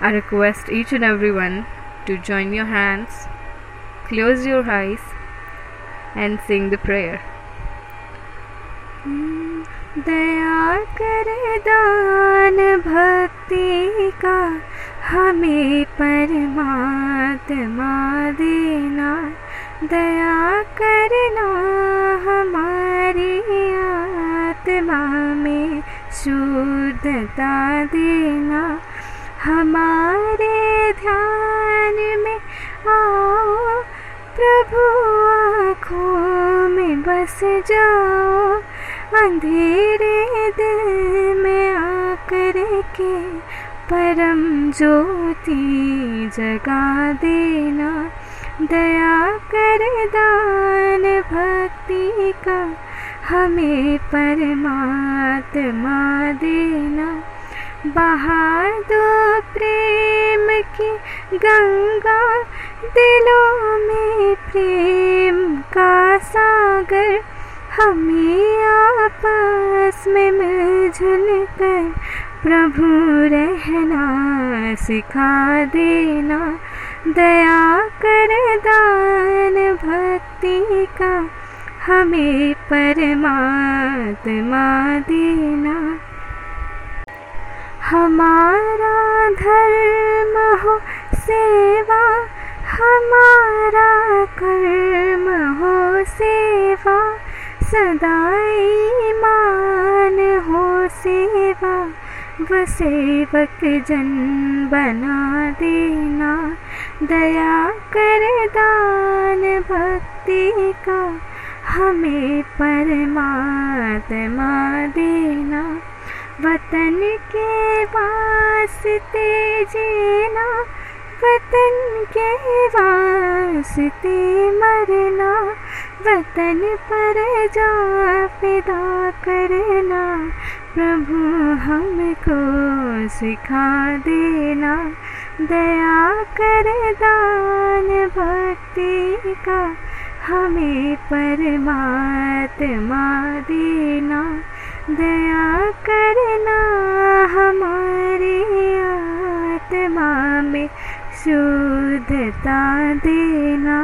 I request each and everyone to join your hands, close your eyes, and sing the prayer. दया कर दान भक्ति का हमें परमात्मा देना दया करना हमारी आत्मा में शुद्धता देना हमारे ध्यान में आओ, प्रभु आँखों में बस जाओ, अंधेरे दिल में आकर के परम ज्योति जगा देना। दया कर दान भक्ति का हमें परमात्मा देना। बहा दो प्रेम की गंगा दिलों में प्रेम का सागर हमें आपस में मिलजुल कर प्रभु रहना सिखा देना, दया कर दान भक्ति का हमें परमात्मा देना। हमारा धर्म हो सेवा, हमारा कर्म हो सेवा सदाई मान हो सेवा, व सेवक जन बना देना। दया कर दान भक्ति का, हमें परमात्मा देना। वतन के वास्ते जीना, वतन के वास्ते मरना, वतन पर जा फिदा करना, प्रभु हमको सिखा देना, दया कर दान भक्ति का, हमें परमात्मा देना। दया करना हमारी आत्मा में शुद्धता देना।